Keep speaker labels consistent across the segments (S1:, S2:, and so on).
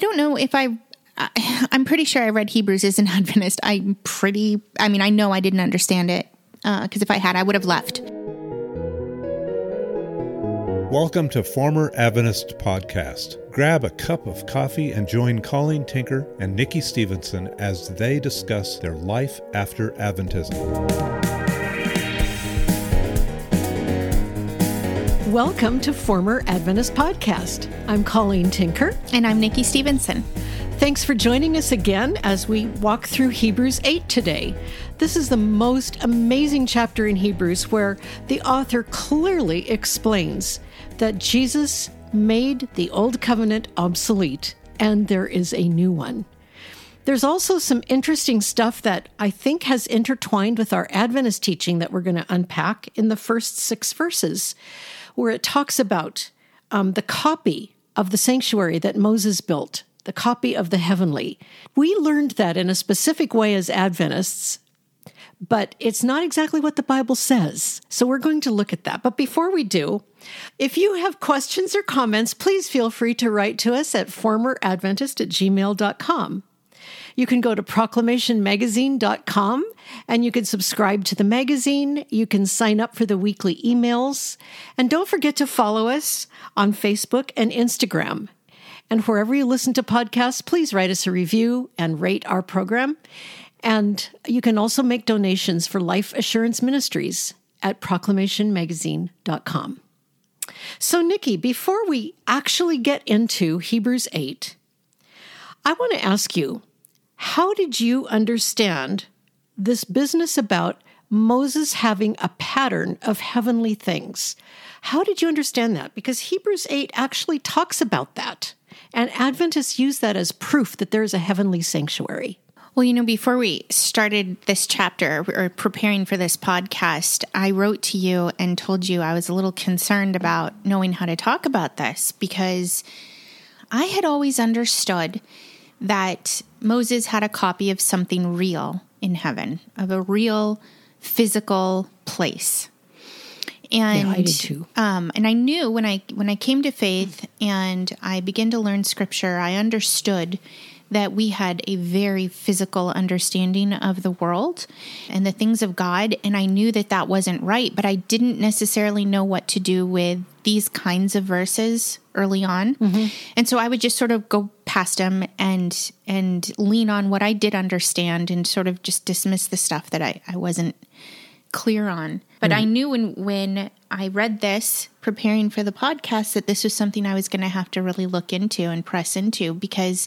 S1: don't know if I. I'm pretty sure I read Hebrews as an Adventist. I'm pretty. I mean, I know I didn't understand it uh, because if I had, I would have left.
S2: Welcome to Former Adventist Podcast. Grab a cup of coffee and join Colleen Tinker and Nikki Stevenson as they discuss their life after Adventism.
S3: Welcome to Former Adventist Podcast. I'm Colleen Tinker.
S1: And I'm Nikki Stevenson.
S3: Thanks for joining us again as we walk through Hebrews 8 today. This is the most amazing chapter in Hebrews where the author clearly explains that Jesus made the old covenant obsolete and there is a new one. There's also some interesting stuff that I think has intertwined with our Adventist teaching that we're going to unpack in the first six verses, where it talks about um, the copy of the sanctuary that Moses built, the copy of the heavenly. We learned that in a specific way as Adventists but it's not exactly what the Bible says. So we're going to look at that. But before we do, if you have questions or comments, please feel free to write to us at formeradventist at gmail.com. You can go to proclamationmagazine.com and you can subscribe to the magazine. You can sign up for the weekly emails. And don't forget to follow us on Facebook and Instagram. And wherever you listen to podcasts, please write us a review and rate our program. And you can also make donations for Life Assurance Ministries at proclamationmagazine.com. So, Nikki, before we actually get into Hebrews 8, I want to ask you how did you understand this business about Moses having a pattern of heavenly things? How did you understand that? Because Hebrews 8 actually talks about that. And Adventists use that as proof that there is a heavenly sanctuary.
S1: Well, you know, before we started this chapter or preparing for this podcast, I wrote to you and told you I was a little concerned about knowing how to talk about this because I had always understood that Moses had a copy of something real in heaven, of a real physical place. And
S3: yeah, I did too.
S1: Um, and I knew when I when I came to faith and I began to learn scripture, I understood that we had a very physical understanding of the world and the things of God. And I knew that that wasn't right, but I didn't necessarily know what to do with these kinds of verses early on. Mm-hmm. And so I would just sort of go past them and and lean on what I did understand and sort of just dismiss the stuff that I, I wasn't clear on. But mm-hmm. I knew when when I read this preparing for the podcast that this was something I was going to have to really look into and press into because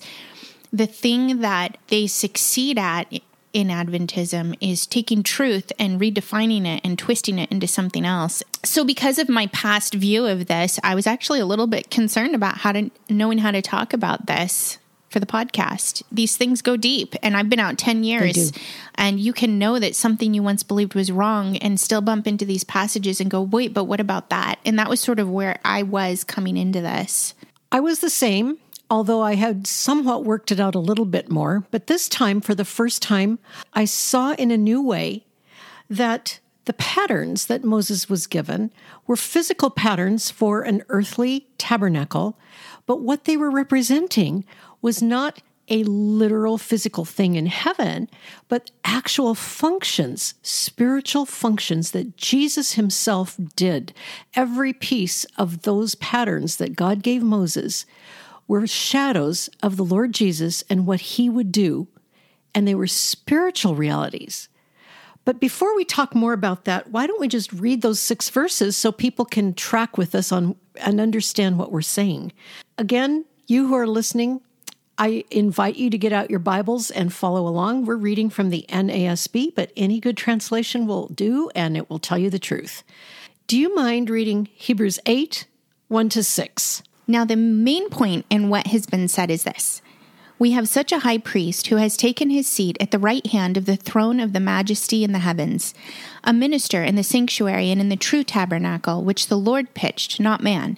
S1: the thing that they succeed at in Adventism is taking truth and redefining it and twisting it into something else. So, because of my past view of this, I was actually a little bit concerned about how to knowing how to talk about this for the podcast. These things go deep, and I've been out 10 years, and you can know that something you once believed was wrong and still bump into these passages and go, wait, but what about that? And that was sort of where I was coming into this.
S3: I was the same although I had somewhat worked it out a little bit more. But this time, for the first time, I saw in a new way that the patterns that Moses was given were physical patterns for an earthly tabernacle, but what they were representing was not a literal physical thing in heaven, but actual functions, spiritual functions that Jesus himself did. Every piece of those patterns that God gave Moses were shadows of the Lord Jesus and what he would do, and they were spiritual realities. But before we talk more about that, why don't we just read those six verses so people can track with us on and understand what we're saying? Again, you who are listening, I invite you to get out your Bibles and follow along. We're reading from the NASB, but any good translation will do and it will tell you the truth. Do you mind reading Hebrews 8 1 to 6?
S1: Now, the main point in what has been said is this We have such a high priest who has taken his seat at the right hand of the throne of the majesty in the heavens, a minister in the sanctuary and in the true tabernacle, which the Lord pitched, not man.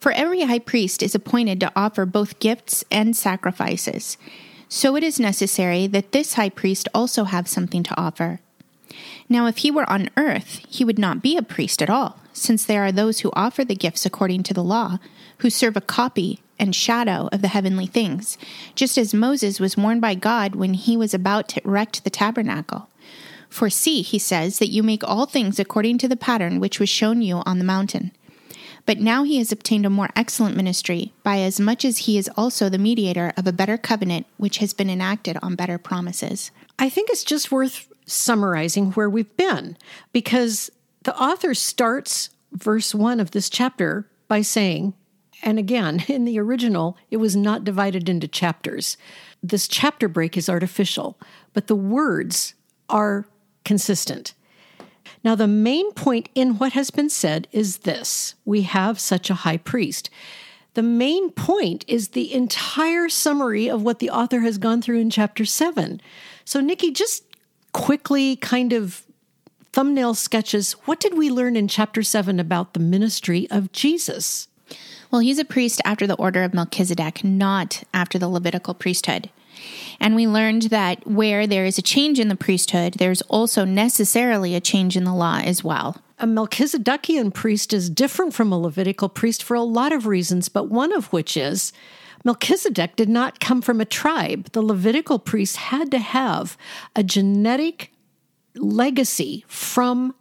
S1: For every high priest is appointed to offer both gifts and sacrifices. So it is necessary that this high priest also have something to offer. Now, if he were on earth, he would not be a priest at all, since there are those who offer the gifts according to the law, who serve a copy and shadow of the heavenly things, just as Moses was warned by God when he was about to erect the tabernacle. For see, he says, that you make all things according to the pattern which was shown you on the mountain. But now he has obtained a more excellent ministry, by as much as he is also the mediator of a better covenant which has been enacted on better promises.
S3: I think it's just worth summarizing where we've been because the author starts verse 1 of this chapter by saying, and again, in the original, it was not divided into chapters. This chapter break is artificial, but the words are consistent. Now, the main point in what has been said is this we have such a high priest. The main point is the entire summary of what the author has gone through in chapter 7. So, Nikki, just quickly kind of thumbnail sketches what did we learn in chapter 7 about the ministry of Jesus?
S1: Well, he's a priest after the order of Melchizedek, not after the Levitical priesthood. And we learned that where there is a change in the priesthood, there's also necessarily a change in the law as well.
S3: A Melchizedekian priest is different from a Levitical priest for a lot of reasons, but one of which is Melchizedek did not come from a tribe. The Levitical priest had to have a genetic legacy from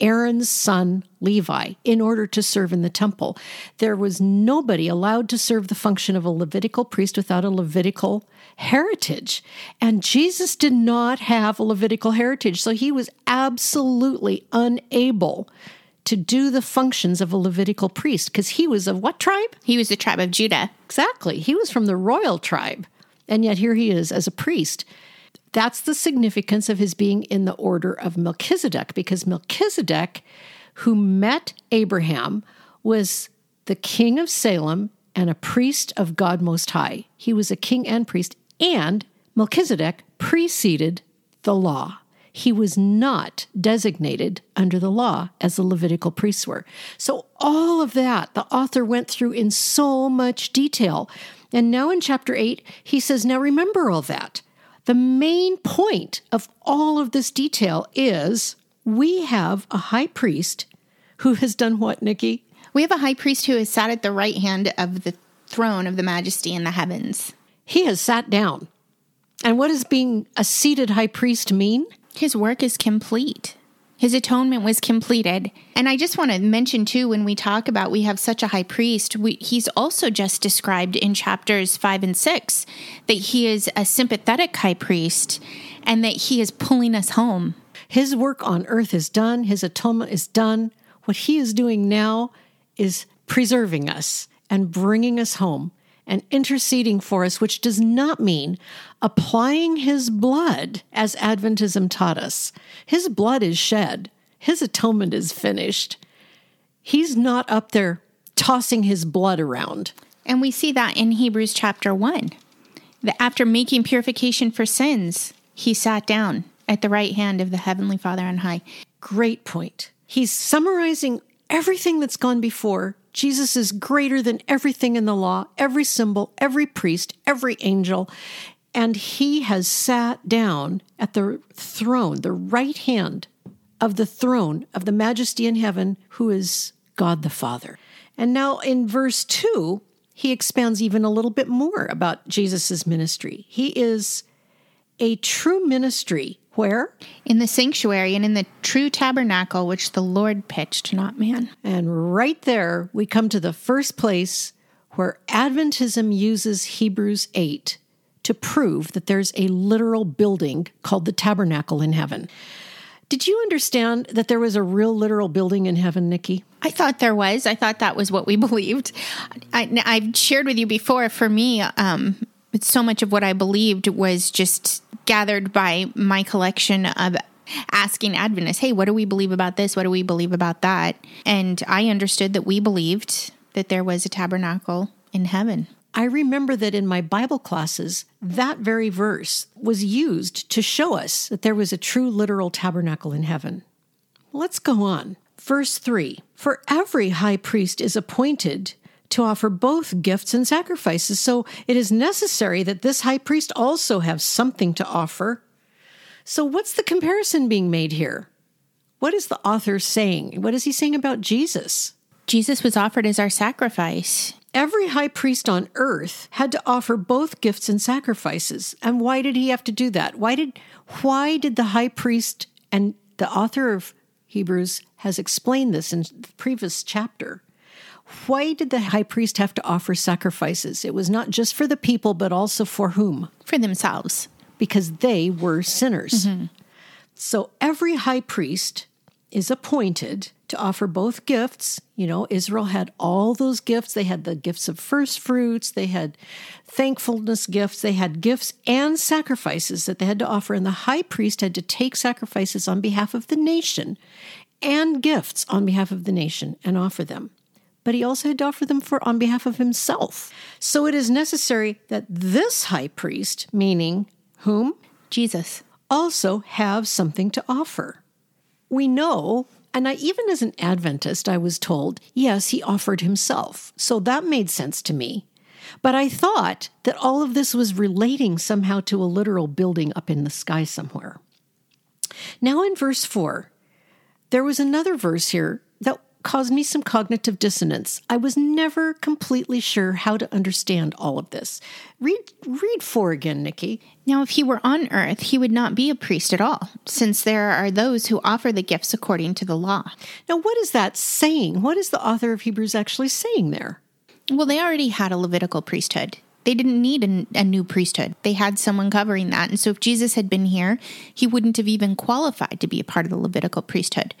S3: Aaron's son Levi in order to serve in the temple. There was nobody allowed to serve the function of a Levitical priest without a Levitical heritage. And Jesus did not have a Levitical heritage, so he was absolutely unable to do the functions of a Levitical priest because he was of what tribe?
S1: He was the tribe of Judah.
S3: Exactly. He was from the royal tribe. And yet here he is as a priest. That's the significance of his being in the order of Melchizedek, because Melchizedek, who met Abraham, was the king of Salem and a priest of God Most High. He was a king and priest, and Melchizedek preceded the law. He was not designated under the law as the Levitical priests were. So, all of that the author went through in so much detail. And now in chapter 8, he says, Now remember all that. The main point of all of this detail is we have a high priest who has done what, Nikki?
S1: We have a high priest who has sat at the right hand of the throne of the majesty in the heavens.
S3: He has sat down. And what does being a seated high priest mean?
S1: His work is complete. His atonement was completed. And I just want to mention, too, when we talk about we have such a high priest, we, he's also just described in chapters five and six that he is a sympathetic high priest and that he is pulling us home.
S3: His work on earth is done, his atonement is done. What he is doing now is preserving us and bringing us home and interceding for us, which does not mean applying his blood as Adventism taught us. His blood is shed, his atonement is finished. He's not up there tossing his blood around.
S1: And we see that in Hebrews chapter 1. That after making purification for sins, he sat down at the right hand of the Heavenly Father on high.
S3: Great point. He's summarizing everything that's gone before Jesus is greater than everything in the law, every symbol, every priest, every angel. And he has sat down at the throne, the right hand of the throne of the majesty in heaven, who is God the Father. And now in verse 2, he expands even a little bit more about Jesus' ministry. He is a true ministry where?
S1: In the sanctuary and in the true tabernacle which the Lord pitched, not man.
S3: And right there, we come to the first place where Adventism uses Hebrews 8 to prove that there's a literal building called the tabernacle in heaven. Did you understand that there was a real literal building in heaven, Nikki?
S1: I thought there was. I thought that was what we believed. I, have shared with you before. For me, um, so much of what I believed was just gathered by my collection of asking Adventists, hey, what do we believe about this? What do we believe about that? And I understood that we believed that there was a tabernacle in heaven.
S3: I remember that in my Bible classes, that very verse was used to show us that there was a true literal tabernacle in heaven. Let's go on. Verse 3 For every high priest is appointed to offer both gifts and sacrifices. So it is necessary that this high priest also have something to offer. So, what's the comparison being made here? What is the author saying? What is he saying about Jesus?
S1: Jesus was offered as our sacrifice.
S3: Every high priest on earth had to offer both gifts and sacrifices. And why did he have to do that? Why did why did the high priest and the author of Hebrews has explained this in the previous chapter? Why did the high priest have to offer sacrifices? It was not just for the people, but also for whom?
S1: For themselves.
S3: Because they were sinners. Mm-hmm. So every high priest is appointed to offer both gifts. You know, Israel had all those gifts. They had the gifts of first fruits, they had thankfulness gifts, they had gifts and sacrifices that they had to offer. And the high priest had to take sacrifices on behalf of the nation and gifts on behalf of the nation and offer them. But he also had to offer them for on behalf of himself. So it is necessary that this high priest, meaning whom?
S1: Jesus,
S3: also have something to offer. We know and I, even as an Adventist, I was told, yes, he offered himself. So that made sense to me. But I thought that all of this was relating somehow to a literal building up in the sky somewhere. Now, in verse 4, there was another verse here caused me some cognitive dissonance. I was never completely sure how to understand all of this. Read read 4 again, Nikki.
S1: Now if he were on earth, he would not be a priest at all, since there are those who offer the gifts according to the law.
S3: Now what is that saying? What is the author of Hebrews actually saying there?
S1: Well, they already had a Levitical priesthood. They didn't need a, a, new priesthood. They had someone covering that. And so if Jesus had been here, he wouldn't have even qualified to be a part of the Levitical priesthood.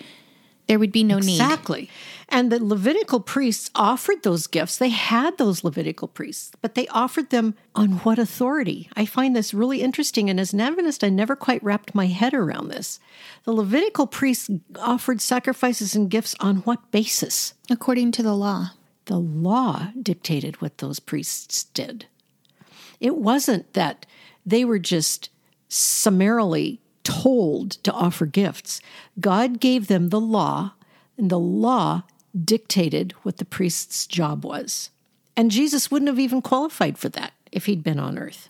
S1: There would be no
S3: exactly.
S1: need.
S3: Exactly. And the Levitical priests offered those gifts. They had those Levitical priests, but they offered them on what authority? I find this really interesting. And as an Adventist, I never quite wrapped my head around this. The Levitical priests offered sacrifices and gifts on what basis?
S1: According to the law.
S3: The law dictated what those priests did. It wasn't that they were just summarily told to offer gifts. God gave them the law, and the law dictated what the priest's job was. And Jesus wouldn't have even qualified for that if he'd been on earth.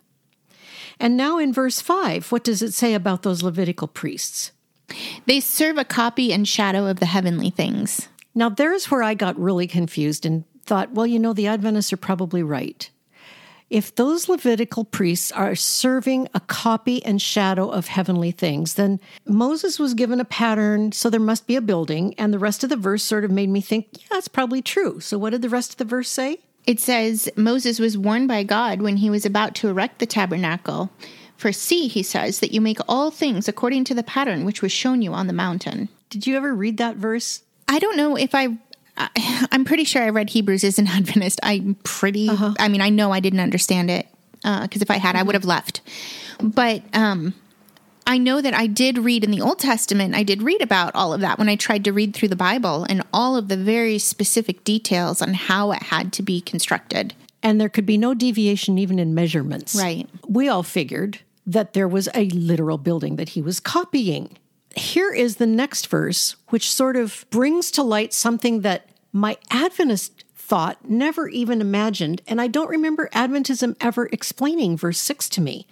S3: And now in verse 5, what does it say about those Levitical priests?
S1: They serve a copy and shadow of the heavenly things.
S3: Now, there's where I got really confused and thought, well, you know, the Adventists are probably right if those Levitical priests are serving a copy and shadow of heavenly things, then Moses was given a pattern, so there must be a building. And the rest of the verse sort of made me think, yeah, that's probably true. So what did the rest of the verse say?
S1: It says Moses was warned by God when he was about to erect the tabernacle. For see, he says, that you make all things according to the pattern which was shown you on the mountain.
S3: Did you ever read that verse?
S1: I don't know if I I, am pretty sure I read Hebrews as an Adventist. I'm pretty, uh-huh. I mean, I know I didn't understand it because uh, if I had, mm-hmm. I would have left. But um, I know that I did read in the Old Testament, I did read about all of that when I tried to read through the Bible and all of the very specific details on how it had to be constructed.
S3: And there could be no deviation even in measurements.
S1: Right.
S3: We all figured that there was a literal building that he was copying here is the next verse, which sort of brings to light something that my Adventist thought never even imagined, and I don't remember Adventism ever explaining verse 6 to me.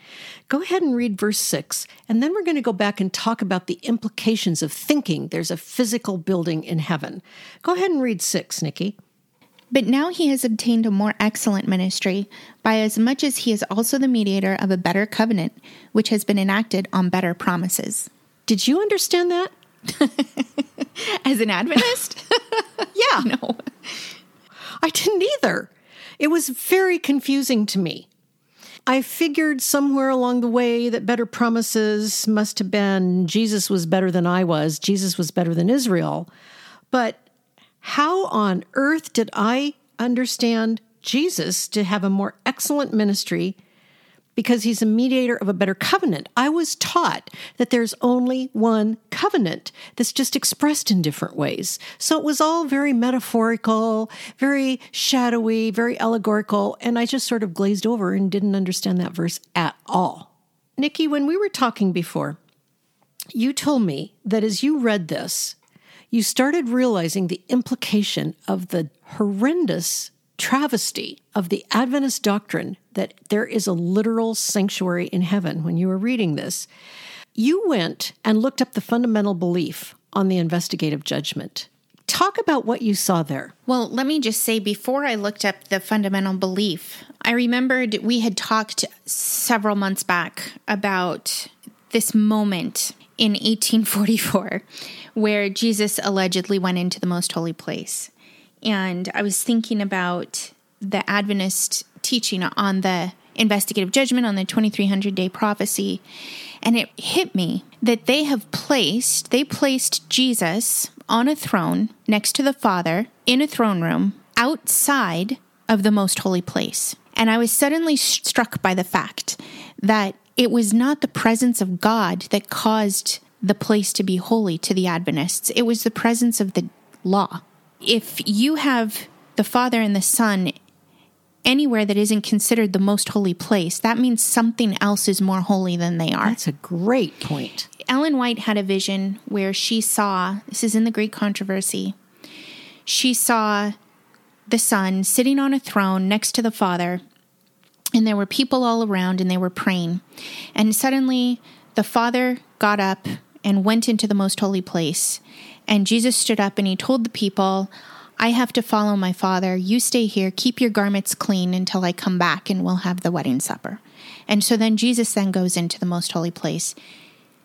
S3: Go ahead and read verse 6, and then we're going to go back and talk about the implications of thinking there's a physical building in heaven. Go ahead and read 6, Nikki.
S1: But now he has obtained a more excellent ministry, by as much as he is also the mediator of a better covenant, which has been enacted on better promises.
S3: Did you understand that?
S1: As an Adventist?
S3: yeah.
S1: No.
S3: I didn't either. It was very confusing to me. I figured somewhere along the way that better promises must have been Jesus was better than I was, Jesus was better than Israel. But how on earth did I understand Jesus to have a more excellent ministry because he's a mediator of a better covenant. I was taught that there's only one covenant that's just expressed in different ways. So it was all very metaphorical, very shadowy, very allegorical, and I just sort of glazed over and didn't understand that verse at all. Nikki, when we were talking before, you told me that as you read this, you started realizing the implication of the horrendous travesty of the Adventist doctrine that there is a literal sanctuary in heaven when you were reading this, you went and looked up the fundamental belief on the investigative judgment. Talk about what you saw there.
S1: Well, let me just say before I looked up the fundamental belief, I remembered we had talked several months back about this moment in 1844 where Jesus allegedly went into the most holy place. And I was thinking about the Adventist teaching on the investigative judgment on the 2300 day prophecy. And it hit me that they have placed, they placed Jesus on a throne next to the Father in a throne room outside of the most holy place. And I was suddenly struck by the fact that it was not the presence of God that caused the place to be holy to the Adventists, it was the presence of the law. If you have the Father and the Son anywhere that isn't considered the most holy place, that means something else is more holy than they are.
S3: That's a great point.
S1: Ellen White had a vision where she saw this is in the Great Controversy. She saw the Son sitting on a throne next to the Father, and there were people all around and they were praying. And suddenly the Father got up and went into the most holy place. And Jesus stood up and he told the people, I have to follow my father. You stay here, keep your garments clean until I come back and we'll have the wedding supper. And so then Jesus then goes into the most holy place.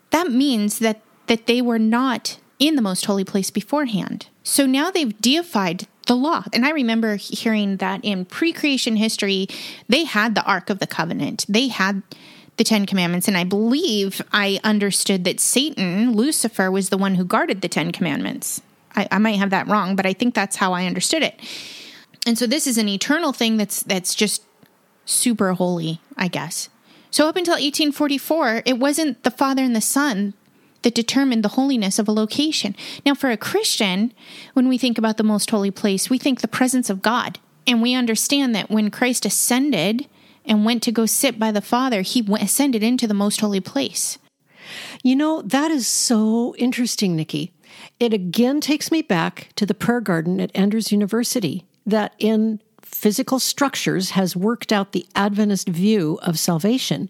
S1: That means that that they were not in the most holy place beforehand. So now they've deified the law. And I remember hearing that in pre-creation history, they had the Ark of the Covenant. They had the Ten Commandments. And I believe I understood that Satan, Lucifer, was the one who guarded the Ten Commandments. I, I might have that wrong, but I think that's how I understood it. And so this is an eternal thing that's that's just super holy, I guess. So up until 1844, it wasn't the Father and the Son that determined the holiness of a location. Now, for a Christian, when we think about the most holy place, we think the presence of God. And we understand that when Christ ascended and went to go sit by the Father, he ascended into the most holy place.
S3: You know, that is so interesting, Nikki. It again takes me back to the prayer garden at Andrews University that in physical structures has worked out the Adventist view of salvation,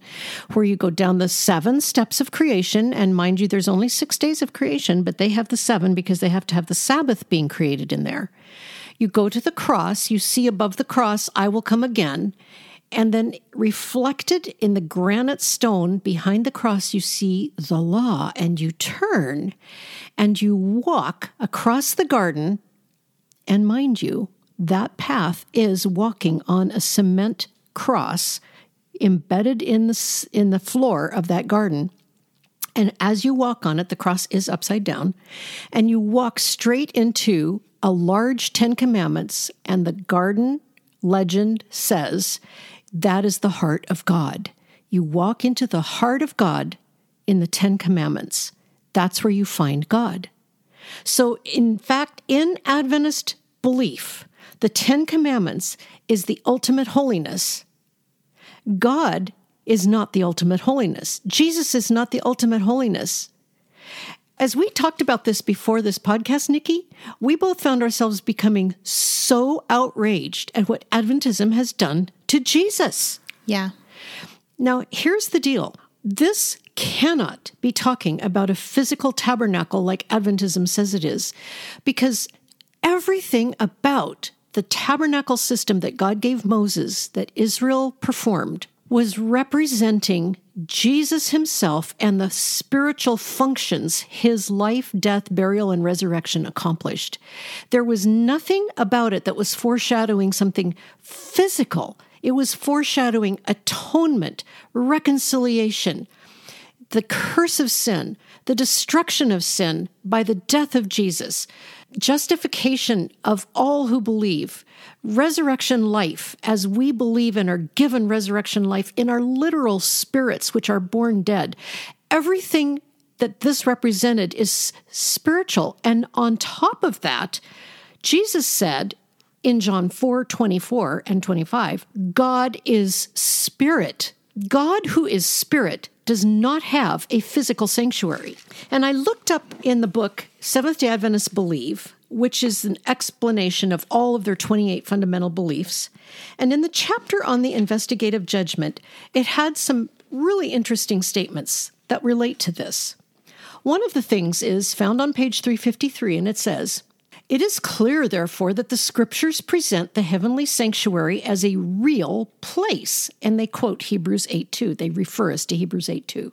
S3: where you go down the seven steps of creation. And mind you, there's only six days of creation, but they have the seven because they have to have the Sabbath being created in there. You go to the cross, you see above the cross, I will come again. And then reflected in the granite stone behind the cross, you see the law, and you turn and you walk across the garden. And mind you, that path is walking on a cement cross embedded in the, in the floor of that garden. And as you walk on it, the cross is upside down, and you walk straight into a large Ten Commandments, and the garden legend says that is the heart of God. You walk into the heart of God in the Ten Commandments. That's where you find God. So, in fact, in Adventist belief, the Ten Commandments is the ultimate holiness. God is not the ultimate holiness. Jesus is not the ultimate holiness. As we talked about this before this podcast, Nikki, we both found ourselves becoming so outraged at what Adventism has done to Jesus.
S1: Yeah.
S3: Now, here's the deal this cannot be talking about a physical tabernacle like Adventism says it is, because everything about the tabernacle system that God gave Moses, that Israel performed, was representing Jesus himself and the spiritual functions his life, death, burial, and resurrection accomplished. There was nothing about it that was foreshadowing something physical. It was foreshadowing atonement, reconciliation, the curse of sin, the destruction of sin by the death of Jesus, justification of all who believe, resurrection life as we believe and are given resurrection life in our literal spirits, which are born dead. Everything that this represented is spiritual. And on top of that, Jesus said in John 4 24 and 25, God is spirit. God, who is spirit, does not have a physical sanctuary. And I looked up in the book Seventh day Adventists Believe, which is an explanation of all of their 28 fundamental beliefs. And in the chapter on the investigative judgment, it had some really interesting statements that relate to this. One of the things is found on page 353, and it says, It is clear, therefore, that the scriptures present the heavenly sanctuary as a real place. And they quote Hebrews 8 2. They refer us to Hebrews 8 2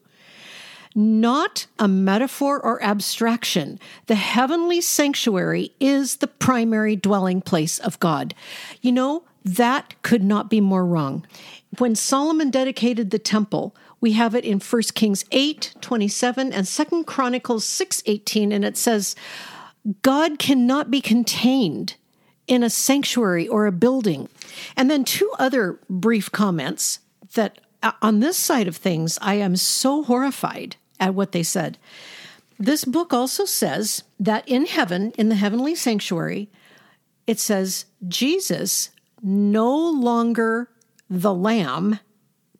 S3: not a metaphor or abstraction. The heavenly sanctuary is the primary dwelling place of God. You know, that could not be more wrong. When Solomon dedicated the temple, we have it in 1 Kings 8 27 and 2 Chronicles 6 18, and it says, God cannot be contained in a sanctuary or a building. And then two other brief comments that uh, on this side of things, I am so horrified at what they said. This book also says that in heaven, in the heavenly sanctuary, it says Jesus no longer the lamb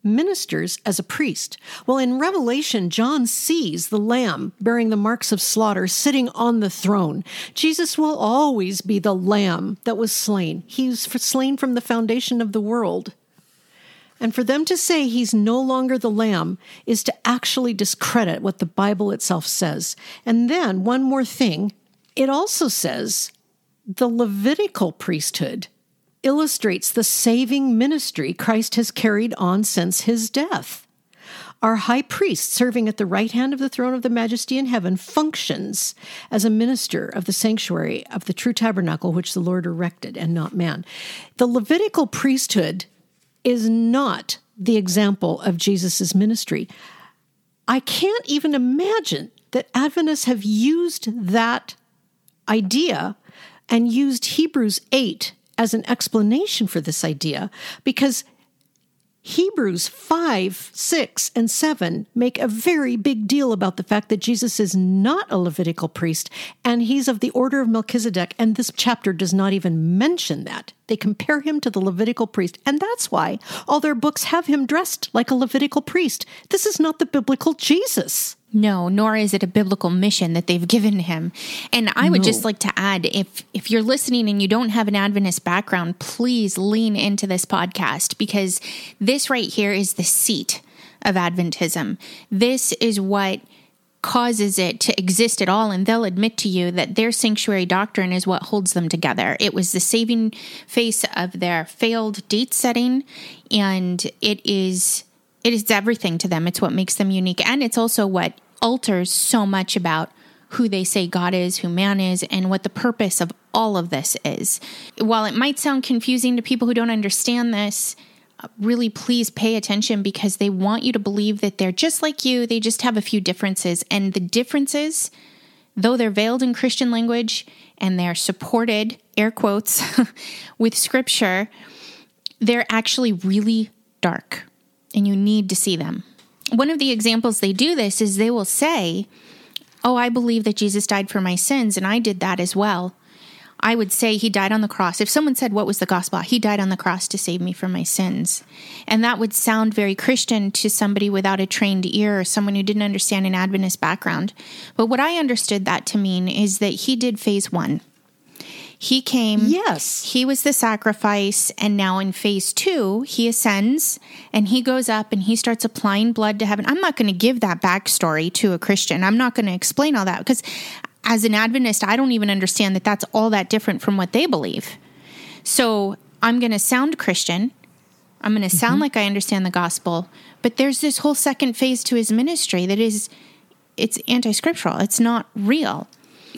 S3: ministers as a priest. Well, in Revelation, John sees the Lamb bearing the marks of slaughter sitting on the throne. Jesus will always be the Lamb that was slain. He's slain from the foundation of the world. And for them to say he's no longer the Lamb is to actually discredit what the Bible itself says. And then, one more thing it also says the Levitical priesthood illustrates the saving ministry Christ has carried on since his death. Our high priest, serving at the right hand of the throne of the majesty in heaven, functions as a minister of the sanctuary of the true tabernacle which the Lord erected and not man. The Levitical priesthood is not the example of Jesus' ministry. I can't even imagine that Adventists have used that idea and used Hebrews 8 as an explanation for this idea because Hebrews 5, 6, and 7 make a very big deal about the fact that Jesus is not a Levitical priest and he's of the order of Melchizedek, and this chapter does not even mention that. They compare him to the Levitical priest, and that's why all their books have him dressed like a Levitical priest. This is not the biblical Jesus.
S1: No, nor is it a biblical mission that they've given him. And I would no. just like to add if if you're listening and you don't have an Adventist background, please lean into this podcast because this right here is the seat of Adventism. This is what causes it to exist at all and they'll admit to you that their sanctuary doctrine is what holds them together. It was the saving face of their failed date setting and it is it is everything to them. It's what makes them unique. And it's also what alters so much about who they say God is, who man is, and what the purpose of all of this is. While it might sound confusing to people who don't understand this, uh, really please pay attention because they want you to believe that they're just like you, they just have a few differences. And the differences, though they're veiled in Christian language and they're supported, air quotes, with scripture, they're actually really dark and you need to see them. One of the examples they do this is they will say, Oh, I believe that Jesus died for my sins, and I did that as well. I would say he died on the cross. If someone said, What was the gospel? He died on the cross to save me from my sins. And that would sound very Christian to somebody without a trained ear or someone who didn't understand an Adventist background. But what I understood that to mean is that he did phase one. He came.
S3: Yes.
S1: He was the sacrifice. And now in phase two, he ascends and he goes up and he starts applying blood to heaven. I'm not going to give that backstory to a Christian. I'm not going to explain all that because as an Adventist, I don't even understand that that's all that different from what they believe. So I'm going to sound Christian. I'm going to sound mm-hmm. like I understand the gospel. But there's this whole second phase to his ministry that is, it's anti scriptural. It's not real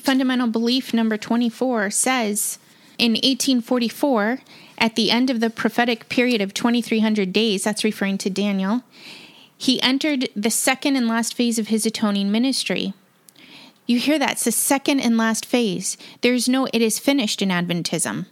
S1: fundamental belief number 24 says in 1844, at the end of the prophetic period of 2300 days, that's referring to Daniel, he entered the second and last phase of his atoning ministry. You hear that? It's the second and last phase. There's no, it is finished in Adventism.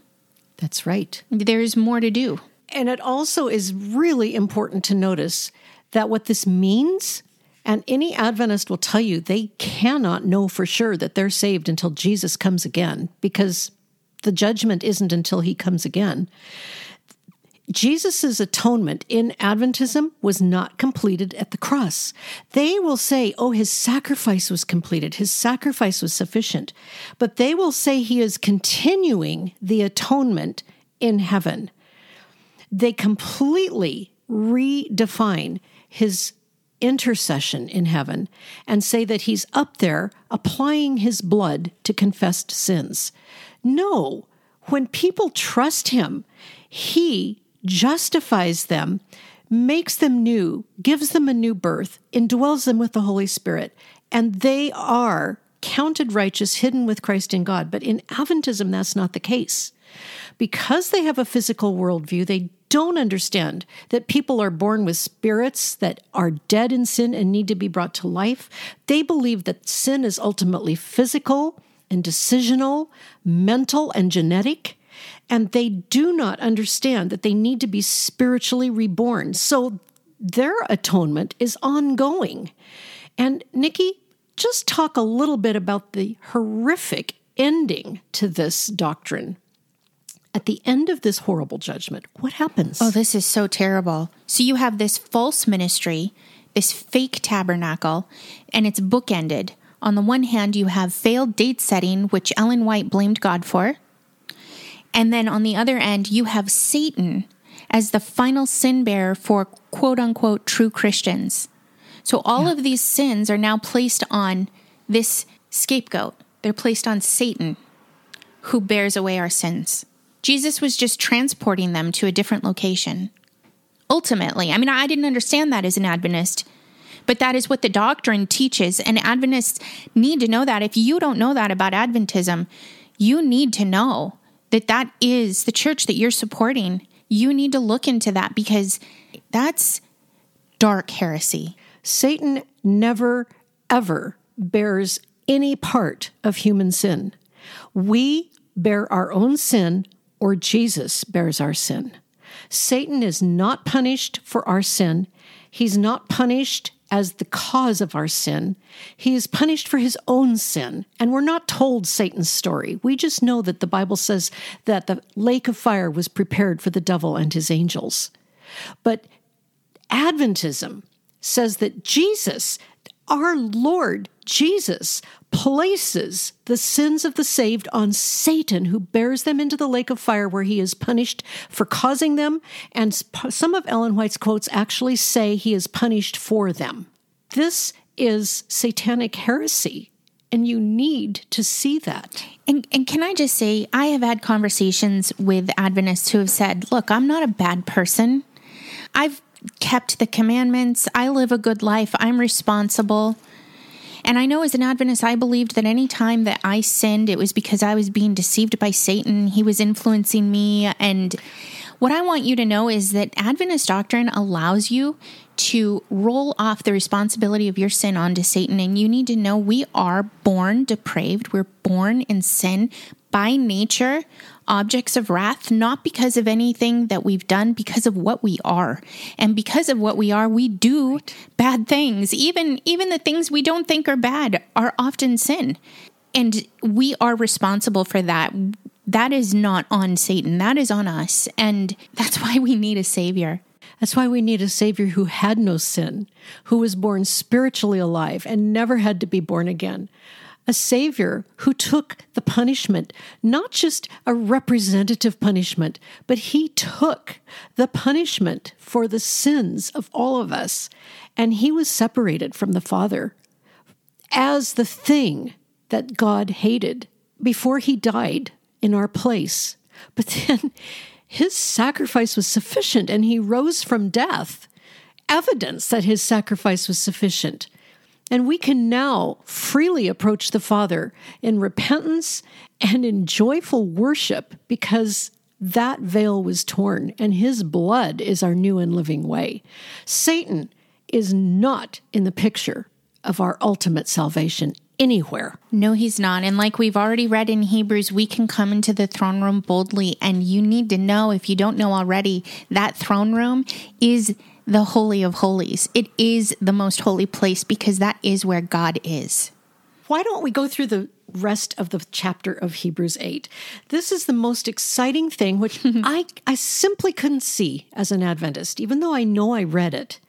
S3: That's right.
S1: There's more to do.
S3: And it also is really important to notice that what this means and any Adventist will tell you they cannot know for sure that they're saved until Jesus comes again because the judgment isn't until he comes again. Jesus' atonement in Adventism was not completed at the cross. They will say, oh, his sacrifice was completed, his sacrifice was sufficient. But they will say he is continuing the atonement in heaven. They completely redefine his intercession in heaven and say that he's up there applying his blood to confessed sins. No, when people trust Him, He justifies them, makes them new, gives them a new birth, indwells them with the Holy Spirit, and they are counted righteous, hidden with Christ in God. But in Adventism, that's not the case. Because they have a physical worldview, they don't understand that people are born with spirits that are dead in sin and need to be brought to life. They believe that sin is ultimately physical and decisional, mental and genetic. And they do not understand that they need to be spiritually reborn. So their atonement is ongoing. And Nikki, just talk a little bit about the horrific ending to this doctrine. At the end of this horrible judgment, what happens?
S1: Oh, this is so terrible. So you have this false ministry, this fake tabernacle, and it's bookended. On the one hand, you have failed date setting, which Ellen White blamed God for. And then on the other end, you have Satan as the final sin bearer for quote unquote true Christians. So all yeah. of these sins are now placed on this scapegoat. They're placed on Satan, who bears away our sins. Jesus was just transporting them to a different location. Ultimately, I mean, I didn't understand that as an Adventist, but that is what the doctrine teaches, and Adventists need to know that. If you don't know that about Adventism, you need to know that that is the church that you're supporting. You need to look into that because that's dark heresy.
S3: Satan never, ever bears any part of human sin. We bear our own sin, or Jesus bears our sin. Satan is not punished for our sin. He's not punished as the cause of our sin. He is punished for his own sin. And we're not told Satan's story. We just know that the Bible says that the lake of fire was prepared for the devil and his angels. But Adventism says that Jesus, our Lord Jesus, places the sins of the saved on Satan, who bears them into the lake of fire where he is punished for causing them. And some of Ellen White's quotes actually say he is punished for them. This is satanic heresy. And you need to see that.
S1: And, and can I just say, I have had conversations with Adventists who have said, look, I'm not a bad person. I've kept the commandments. I live a good life. I'm responsible. And I know as an Adventist, I believed that any time that I sinned, it was because I was being deceived by Satan. He was influencing me. And what I want you to know is that Adventist doctrine allows you to roll off the responsibility of your sin onto Satan. And you need to know we are born depraved, we're born in sin by nature objects of wrath, not because of anything that we've done, because of what we are. And because of what we are, we do right. bad things. Even even the things we don't think are bad are often sin. And we are responsible for that. That is not on Satan. That is on us. And that's why we need a savior.
S3: That's why we need a Savior who had no sin, who was born spiritually alive and never had to be born again a Savior who took the punishment, not just a representative punishment, but He took the punishment for the sins of all of us. And He was separated from the Father as the thing that God hated before He died in our place. But then His sacrifice was sufficient and He rose from death. Evidence that His sacrifice was sufficient. And we can now freely approach the Father in repentance and in joyful worship because that veil was torn and his blood is our new and living way. Satan is not in the picture of our ultimate salvation anywhere.
S1: No, he's not. And like we've already read in Hebrews, we can come into the throne room boldly. And you need to know, if you don't know already, that throne room is the Holy of Holies. It is the most holy place because that is where God is.
S3: Why don't we go through the rest of the chapter of Hebrews 8? This is the most exciting thing, which I, I simply couldn't see as an Adventist, even though I know I read it.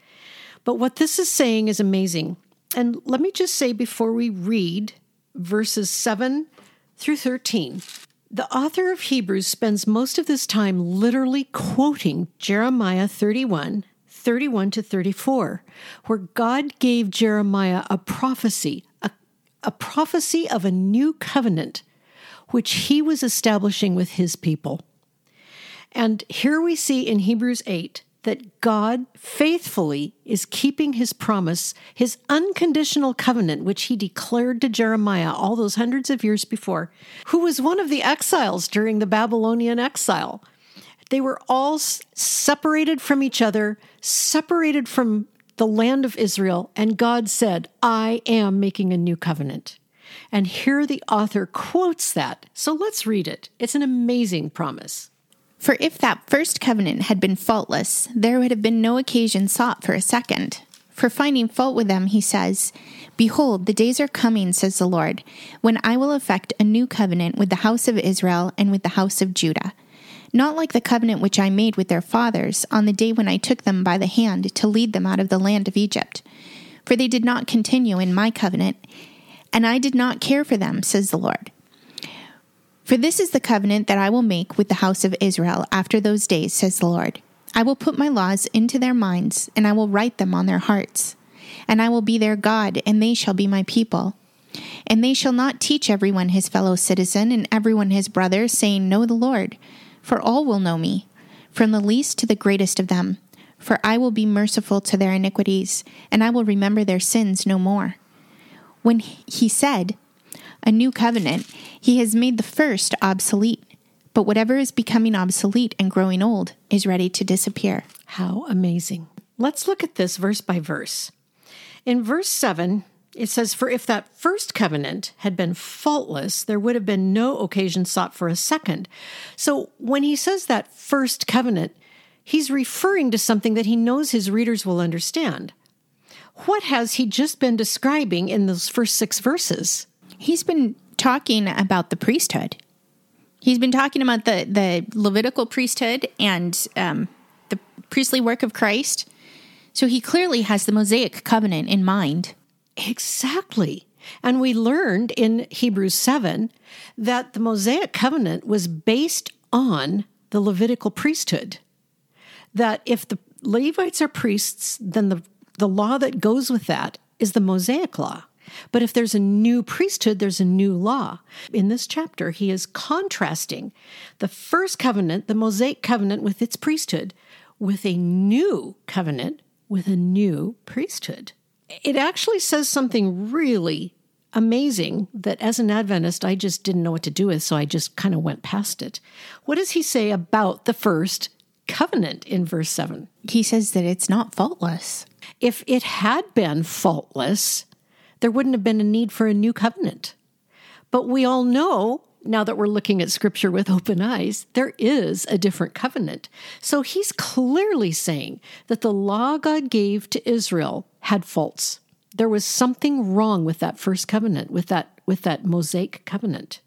S3: But what this is saying is amazing. And let me just say before we read verses 7 through 13, the author of Hebrews spends most of this time literally quoting Jeremiah 31 31 to 34, where God gave Jeremiah a prophecy, a, a prophecy of a new covenant, which he was establishing with his people. And here we see in Hebrews 8 that God faithfully is keeping his promise, his unconditional covenant, which he declared to Jeremiah all those hundreds of years before, who was one of the exiles during the Babylonian exile. They were all separated from each other, separated from the land of Israel, and God said, I am making a new covenant. And here the author quotes that. So let's read it. It's an amazing promise.
S1: For if that first covenant had been faultless, there would have been no occasion sought for a second. For finding fault with them, he says, Behold, the days are coming, says the Lord, when I will effect a new covenant with the house of Israel and with the house of Judah. Not like the covenant which I made with their fathers on the day when I took them by the hand to lead them out of the land of Egypt. For they did not continue in my covenant, and I did not care for them, says the Lord. For this is the covenant that I will make with the house of Israel after those days, says the Lord. I will put my laws into their minds, and I will write them on their hearts. And I will be their God, and they shall be my people. And they shall not teach everyone his fellow citizen and everyone his brother, saying, Know the Lord, for all will know me, from the least to the greatest of them. For I will be merciful to their iniquities, and I will remember their sins no more. When he said, a new covenant, he has made the first obsolete. But whatever is becoming obsolete and growing old is ready to disappear.
S3: How amazing. Let's look at this verse by verse. In verse 7, it says, For if that first covenant had been faultless, there would have been no occasion sought for a second. So when he says that first covenant, he's referring to something that he knows his readers will understand. What has he just been describing in those first six verses?
S1: he's been talking about the priesthood. He's been talking about the, the Levitical priesthood and um, the priestly work of Christ. So he clearly has the Mosaic covenant in mind.
S3: Exactly. And we learned in Hebrews 7 that the Mosaic covenant was based on the Levitical priesthood. That if the Levites are priests, then the, the law that goes with that is the Mosaic law. But if there's a new priesthood, there's a new law. In this chapter, he is contrasting the first covenant, the Mosaic covenant with its priesthood, with a new covenant with a new priesthood. It actually says something really amazing that as an Adventist, I just didn't know what to do with, so I just kind of went past it. What does he say about the first covenant in verse 7?
S1: He says that it's not faultless.
S3: If it had been faultless, there wouldn't have been a need for a new covenant. But we all know, now that we're looking at scripture with open eyes, there is a different covenant. So he's clearly saying that the law God gave to Israel had faults. There was something wrong with that first covenant, with that, with that Mosaic covenant.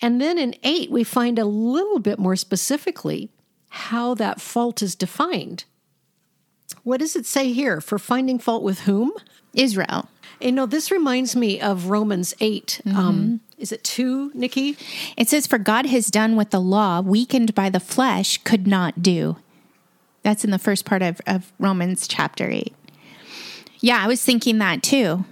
S3: And then in 8, we find a little bit more specifically how that fault is defined. What does it say here? For finding fault with whom?
S1: Israel.
S3: You know, this reminds me of Romans 8. Um, mm-hmm. Um, is it 2, Nikki?
S1: It says, For God has done what the law, weakened by the flesh, could not do. That's in the first part of, of Romans chapter 8. Yeah, I was thinking that too.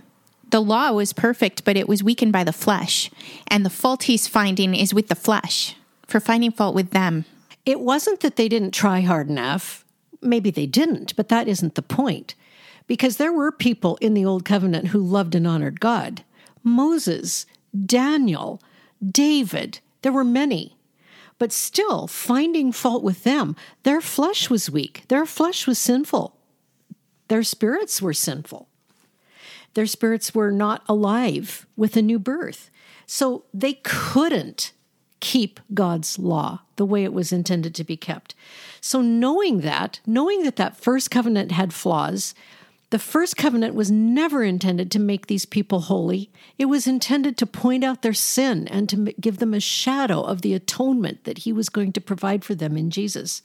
S1: The law was perfect, but it was weakened by the flesh. And the fault he's finding is with the flesh, for finding fault with them.
S3: It wasn't that they didn't try hard enough. Maybe they didn't, but that isn't the point because there were people in the Old Covenant who loved and honored God Moses, Daniel, David, there were many. But still, finding fault with them, their flesh was weak, their flesh was sinful, their spirits were sinful. Their spirits were not alive with a new birth. So they couldn't keep God's law the way it was intended to be kept. So, knowing that, knowing that that first covenant had flaws, the first covenant was never intended to make these people holy. It was intended to point out their sin and to give them a shadow of the atonement that he was going to provide for them in Jesus.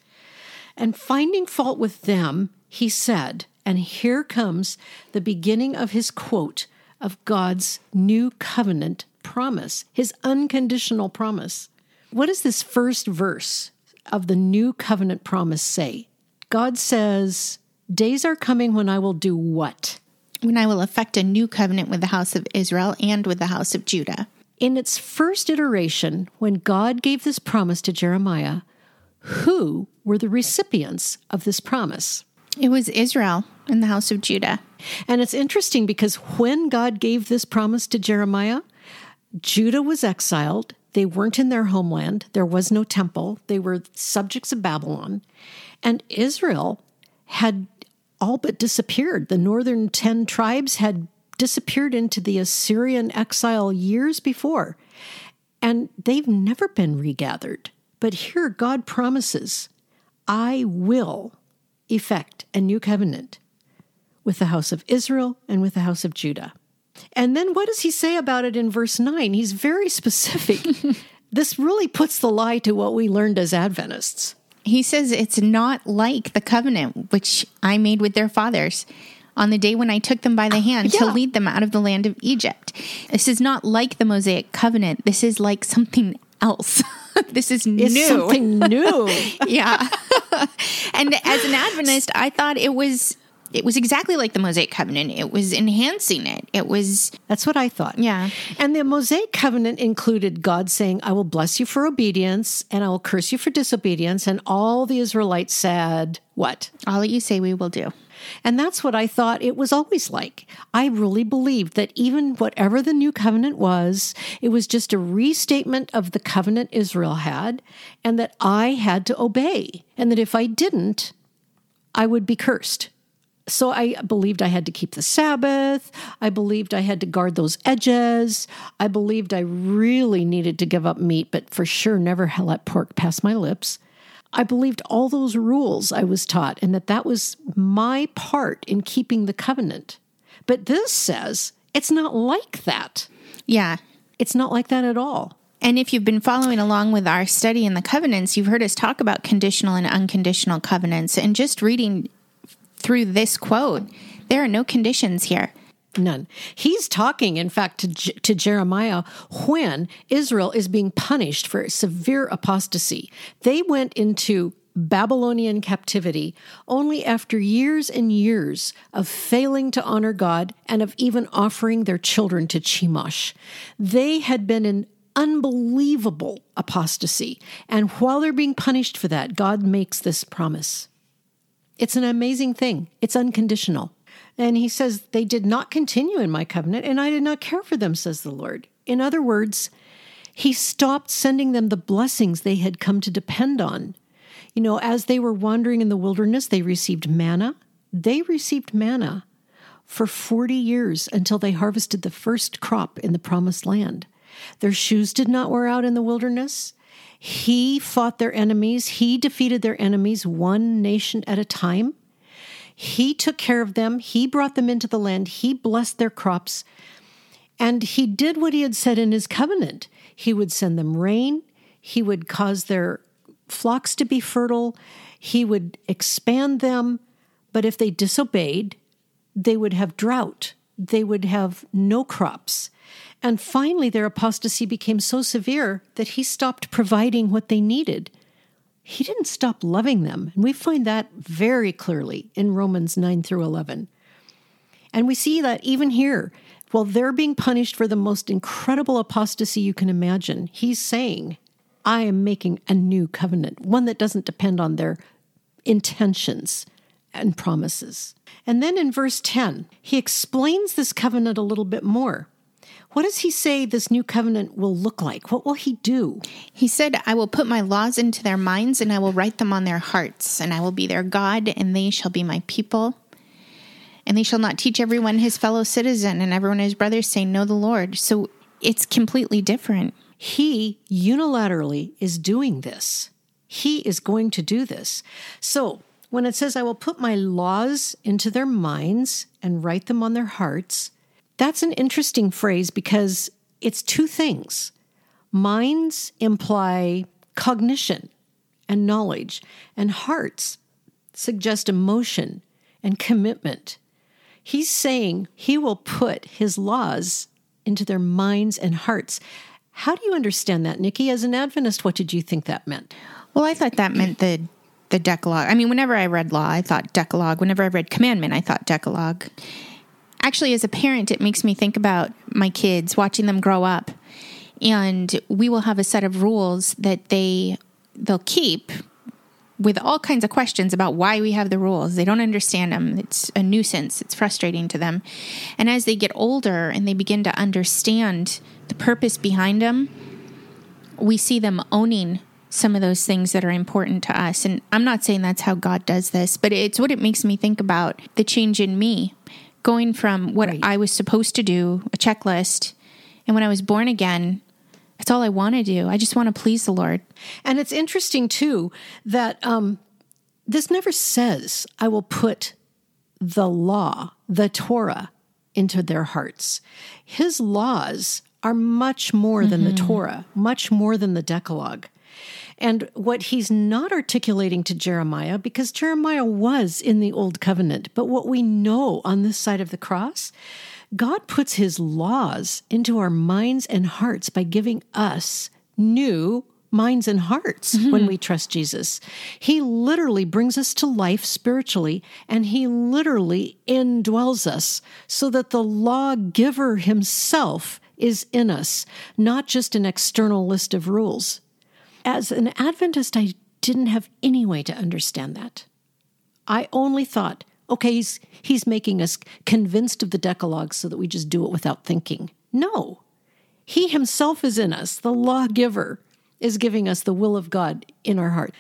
S3: And finding fault with them, he said, and here comes the beginning of his quote of God's new covenant promise, his unconditional promise. What does this first verse of the new covenant promise say? God says, Days are coming when I will do what?
S1: When I will effect a new covenant with the house of Israel and with the house of Judah.
S3: In its first iteration, when God gave this promise to Jeremiah, who were the recipients of this promise?
S1: It was Israel and the house of Judah.
S3: And it's interesting because when God gave this promise to Jeremiah, Judah was exiled. They weren't in their homeland. There was no temple. They were subjects of Babylon. And Israel had all but disappeared. The northern 10 tribes had disappeared into the Assyrian exile years before. And they've never been regathered. But here God promises, I will effect a new covenant with the house of Israel and with the house of Judah. And then what does he say about it in verse 9? He's very specific. this really puts the lie to what we learned as Adventists.
S1: He says it's not like the covenant which I made with their fathers on the day when I took them by the hand yeah. to lead them out of the land of Egypt. This is not like the Mosaic covenant. This is like something else. this is
S3: it's
S1: new.
S3: Something new.
S1: yeah. and as an Adventist, I thought it was it was exactly like the Mosaic covenant. It was enhancing it. It was
S3: That's what I thought.
S1: Yeah.
S3: And the Mosaic covenant included God saying, "I will bless you for obedience and I will curse you for disobedience." And all the Israelites said, "What?
S1: All that you say we will do."
S3: And that's what I thought it was always like. I really believed that even whatever the new covenant was, it was just a restatement of the covenant Israel had, and that I had to obey, and that if I didn't, I would be cursed. So I believed I had to keep the Sabbath. I believed I had to guard those edges. I believed I really needed to give up meat, but for sure never let pork pass my lips. I believed all those rules I was taught and that that was my part in keeping the covenant. But this says it's not like that.
S1: Yeah.
S3: It's not like that at all.
S1: And if you've been following along with our study in the covenants, you've heard us talk about conditional and unconditional covenants. And just reading through this quote, there are no conditions here.
S3: None. He's talking, in fact, to, to Jeremiah when Israel is being punished for severe apostasy. They went into Babylonian captivity only after years and years of failing to honor God and of even offering their children to Chemosh. They had been in unbelievable apostasy. And while they're being punished for that, God makes this promise. It's an amazing thing, it's unconditional. And he says, They did not continue in my covenant, and I did not care for them, says the Lord. In other words, he stopped sending them the blessings they had come to depend on. You know, as they were wandering in the wilderness, they received manna. They received manna for 40 years until they harvested the first crop in the promised land. Their shoes did not wear out in the wilderness. He fought their enemies. He defeated their enemies one nation at a time. He took care of them. He brought them into the land. He blessed their crops. And he did what he had said in his covenant. He would send them rain. He would cause their flocks to be fertile. He would expand them. But if they disobeyed, they would have drought. They would have no crops. And finally, their apostasy became so severe that he stopped providing what they needed he didn't stop loving them. And we find that very clearly in Romans 9 through 11. And we see that even here, while they're being punished for the most incredible apostasy you can imagine, he's saying, I am making a new covenant, one that doesn't depend on their intentions and promises. And then in verse 10, he explains this covenant a little bit more. What does he say this new covenant will look like? What will he do?
S1: He said, I will put my laws into their minds and I will write them on their hearts, and I will be their God, and they shall be my people. And they shall not teach everyone his fellow citizen and everyone his brother, saying, Know the Lord. So it's completely different.
S3: He unilaterally is doing this. He is going to do this. So when it says, I will put my laws into their minds and write them on their hearts, that's an interesting phrase because it's two things. Minds imply cognition and knowledge, and hearts suggest emotion and commitment. He's saying he will put his laws into their minds and hearts. How do you understand that, Nikki? As an Adventist, what did you think that meant?
S1: Well, I thought that meant the the Decalogue. I mean, whenever I read law, I thought Decalogue. Whenever I read commandment, I thought Decalogue actually, as a parent, it makes me think about my kids, watching them grow up. and we will have a set of rules that they they'll keep with all kinds of questions about why we have the rules. They don't understand them. It's a nuisance. It's frustrating to them. And as they get older and they begin to understand the purpose behind them, we see them owning some of those things that are important to us. And I'm not saying that's how God does this, but it's what it makes me think about the change in me going from what right. I was supposed to do, a checklist, and when I was born again, that's all I want to do. I just want to please the Lord.
S3: And it's interesting too that um, this never says I will put the law, the Torah, into their hearts. His laws are much more than mm-hmm. the Torah, much more than the Decalogue. And what he's not articulating to Jeremiah, because Jeremiah was in the Old Covenant, but what we know on this side of the cross, God puts his laws into our minds and hearts by giving us new minds and hearts mm-hmm. when we trust Jesus. He literally brings us to life spiritually and he literally indwells us so that the lawgiver himself is in us, not just an external list of rules. As an Adventist, I didn't have any way to understand that. I only thought, okay, he's, he's making us convinced of the Decalogue so that we just do it without thinking. No, he himself is in us. The lawgiver is giving us the will of God in our heart.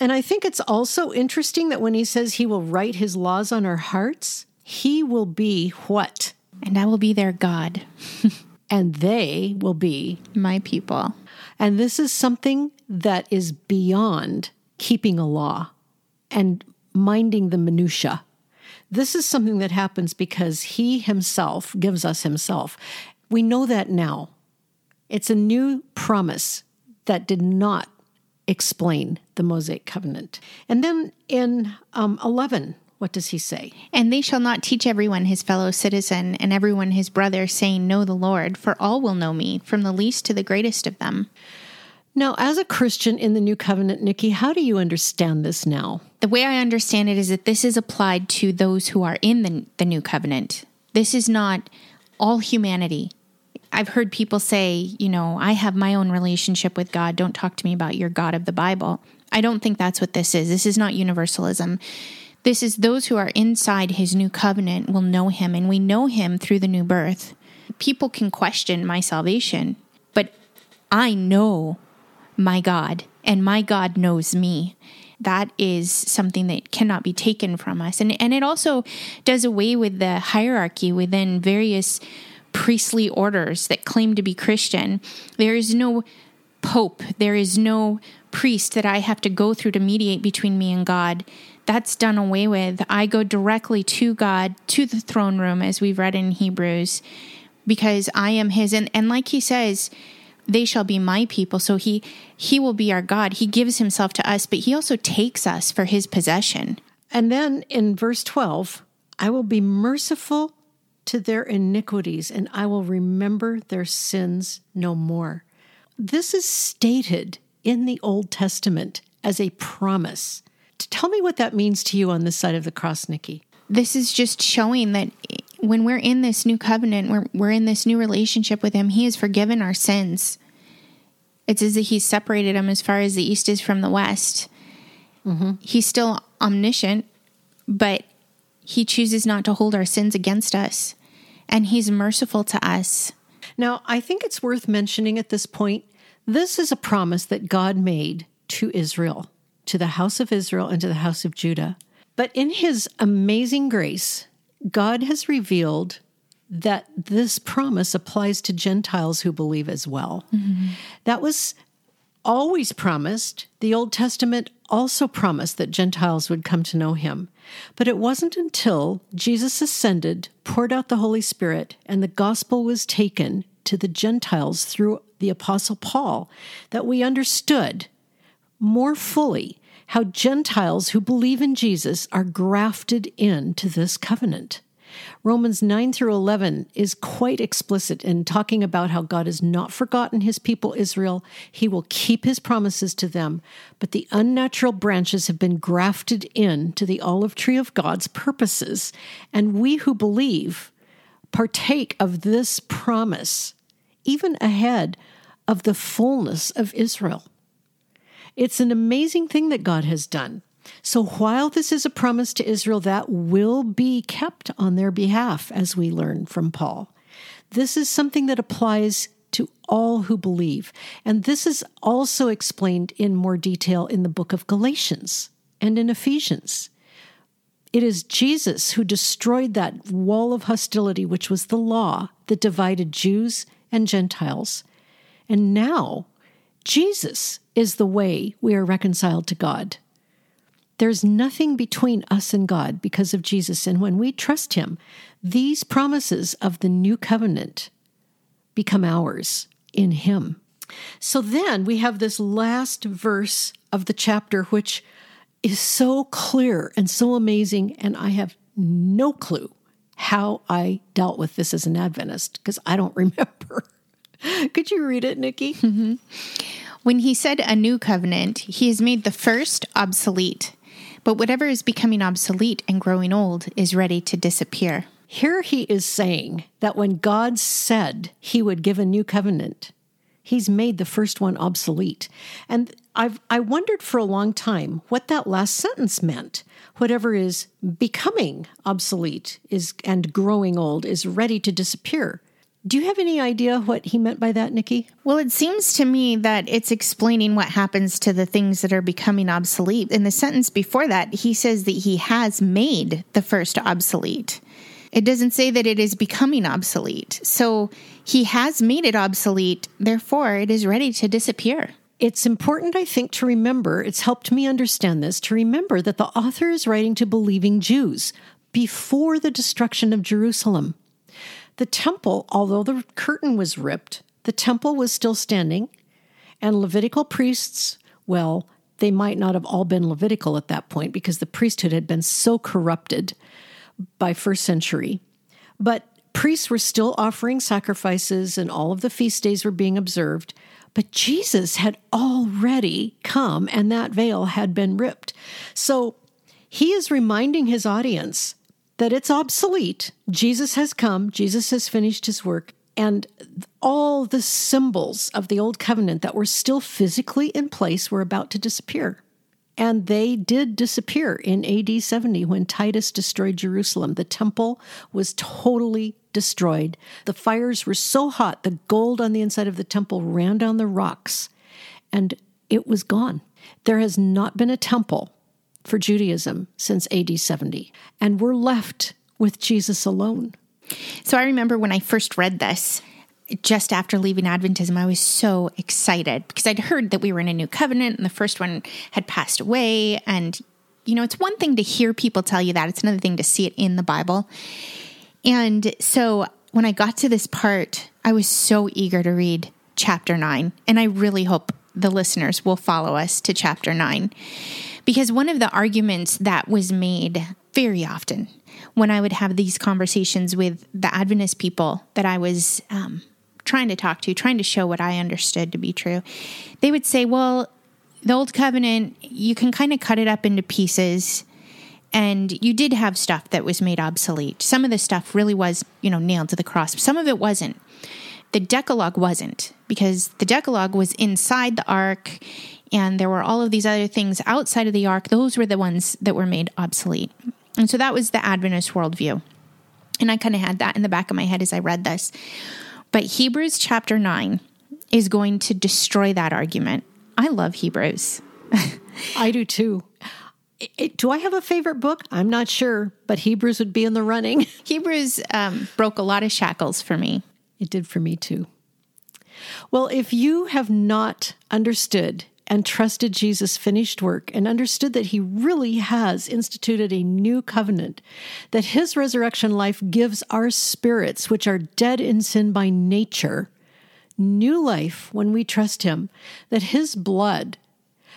S3: And I think it's also interesting that when he says he will write his laws on our hearts, he will be what?
S1: And I will be their God.
S3: and they will be
S1: my people.
S3: And this is something that is beyond keeping a law and minding the minutia. This is something that happens because he himself gives us himself. We know that now. It's a new promise that did not explain the Mosaic covenant. And then in um, 11, what does he say?
S1: And they shall not teach everyone his fellow citizen and everyone his brother, saying, Know the Lord, for all will know me, from the least to the greatest of them.
S3: Now, as a Christian in the New Covenant, Nikki, how do you understand this now?
S1: The way I understand it is that this is applied to those who are in the, the New Covenant. This is not all humanity. I've heard people say, you know, I have my own relationship with God. Don't talk to me about your God of the Bible. I don't think that's what this is. This is not universalism. This is those who are inside his new covenant will know him, and we know him through the new birth. People can question my salvation, but I know my God, and my God knows me. That is something that cannot be taken from us. And, and it also does away with the hierarchy within various priestly orders that claim to be Christian. There is no pope, there is no priest that I have to go through to mediate between me and God that's done away with. I go directly to God, to the throne room, as we've read in Hebrews, because I am His. And, and like He says, they shall be my people. So He He will be our God. He gives Himself to us, but He also takes us for His possession.
S3: And then in verse 12, I will be merciful to their iniquities, and I will remember their sins no more. This is stated in the Old Testament as a promise. Tell me what that means to you on this side of the cross, Nikki.
S1: This is just showing that when we're in this new covenant, we're, we're in this new relationship with Him, He has forgiven our sins. It's as if He's separated them as far as the East is from the West. Mm-hmm. He's still omniscient, but He chooses not to hold our sins against us, and He's merciful to us.
S3: Now, I think it's worth mentioning at this point this is a promise that God made to Israel to the house of Israel and to the house of Judah. But in his amazing grace, God has revealed that this promise applies to Gentiles who believe as well. Mm-hmm. That was always promised. The Old Testament also promised that Gentiles would come to know him. But it wasn't until Jesus ascended, poured out the Holy Spirit, and the gospel was taken to the Gentiles through the Apostle Paul that we understood more fully how Gentiles who believe in Jesus are grafted into this covenant. Romans 9 through 11 is quite explicit in talking about how God has not forgotten his people Israel. He will keep his promises to them, but the unnatural branches have been grafted in to the olive tree of God's purposes. And we who believe partake of this promise, even ahead of the fullness of Israel. It's an amazing thing that God has done. So while this is a promise to Israel that will be kept on their behalf, as we learn from Paul, this is something that applies to all who believe. And this is also explained in more detail in the book of Galatians and in Ephesians. It is Jesus who destroyed that wall of hostility, which was the law that divided Jews and Gentiles. And now, Jesus is the way we are reconciled to God. There's nothing between us and God because of Jesus. And when we trust Him, these promises of the new covenant become ours in Him. So then we have this last verse of the chapter, which is so clear and so amazing. And I have no clue how I dealt with this as an Adventist because I don't remember. Could you read it, Nikki?
S1: Mm-hmm. When he said a new covenant, he has made the first obsolete. But whatever is becoming obsolete and growing old is ready to disappear.
S3: Here he is saying that when God said he would give a new covenant, he's made the first one obsolete. And I've I wondered for a long time what that last sentence meant. Whatever is becoming obsolete is and growing old is ready to disappear. Do you have any idea what he meant by that, Nikki?
S1: Well, it seems to me that it's explaining what happens to the things that are becoming obsolete. In the sentence before that, he says that he has made the first obsolete. It doesn't say that it is becoming obsolete. So he has made it obsolete, therefore, it is ready to disappear.
S3: It's important, I think, to remember, it's helped me understand this, to remember that the author is writing to believing Jews before the destruction of Jerusalem. The temple, although the curtain was ripped, the temple was still standing, and Levitical priests, well, they might not have all been Levitical at that point because the priesthood had been so corrupted by first century. But priests were still offering sacrifices and all of the feast days were being observed. But Jesus had already come and that veil had been ripped. So he is reminding his audience that it's obsolete. Jesus has come, Jesus has finished his work, and all the symbols of the old covenant that were still physically in place were about to disappear. And they did disappear in AD 70 when Titus destroyed Jerusalem. The temple was totally destroyed. The fires were so hot, the gold on the inside of the temple ran down the rocks, and it was gone. There has not been a temple for Judaism since AD 70, and we're left with Jesus alone.
S1: So I remember when I first read this, just after leaving Adventism, I was so excited because I'd heard that we were in a new covenant and the first one had passed away. And, you know, it's one thing to hear people tell you that, it's another thing to see it in the Bible. And so when I got to this part, I was so eager to read chapter nine. And I really hope the listeners will follow us to chapter nine. Because one of the arguments that was made very often when I would have these conversations with the Adventist people that I was um, trying to talk to, trying to show what I understood to be true, they would say, well, the Old Covenant, you can kind of cut it up into pieces. And you did have stuff that was made obsolete. Some of the stuff really was, you know, nailed to the cross. Some of it wasn't. The Decalogue wasn't because the Decalogue was inside the ark and there were all of these other things outside of the ark. Those were the ones that were made obsolete. And so that was the Adventist worldview. And I kind of had that in the back of my head as I read this. But Hebrews chapter 9 is going to destroy that argument. I love Hebrews.
S3: I do too. It, do I have a favorite book? I'm not sure, but Hebrews would be in the running.
S1: Hebrews um, broke a lot of shackles for me.
S3: It did for me too. Well, if you have not understood and trusted Jesus' finished work and understood that he really has instituted a new covenant, that his resurrection life gives our spirits, which are dead in sin by nature, new life when we trust him, that his blood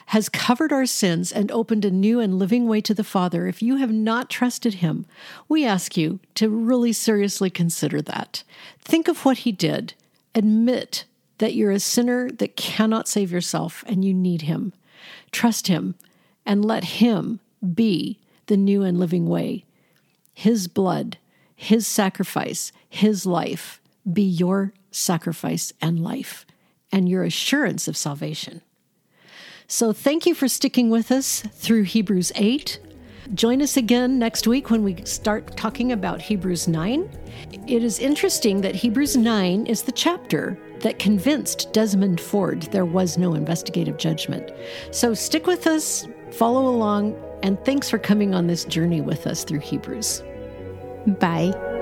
S3: has covered our sins and opened a new and living way to the Father. If you have not trusted him, we ask you to really seriously consider that. Think of what he did. Admit that you're a sinner that cannot save yourself and you need Him. Trust Him and let Him be the new and living way. His blood, His sacrifice, His life be your sacrifice and life. and your assurance of salvation. So thank you for sticking with us through Hebrews 8. Join us again next week when we start talking about Hebrews 9. It is interesting that Hebrews 9 is the chapter that convinced Desmond Ford there was no investigative judgment. So stick with us, follow along, and thanks for coming on this journey with us through Hebrews.
S1: Bye.